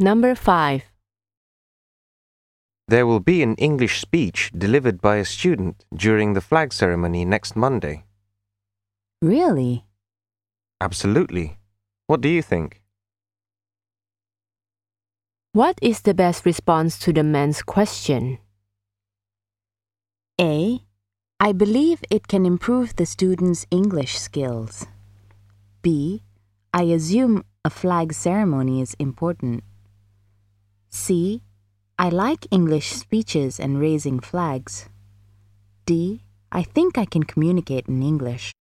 Number 5. There will be an English speech delivered by a student during the flag ceremony next Monday. Really? Absolutely. What do you think? What is the best response to the man's question? A. I believe it can improve the student's English skills. B. I assume a flag ceremony is important. C. I like English speeches and raising flags. D. I think I can communicate in English.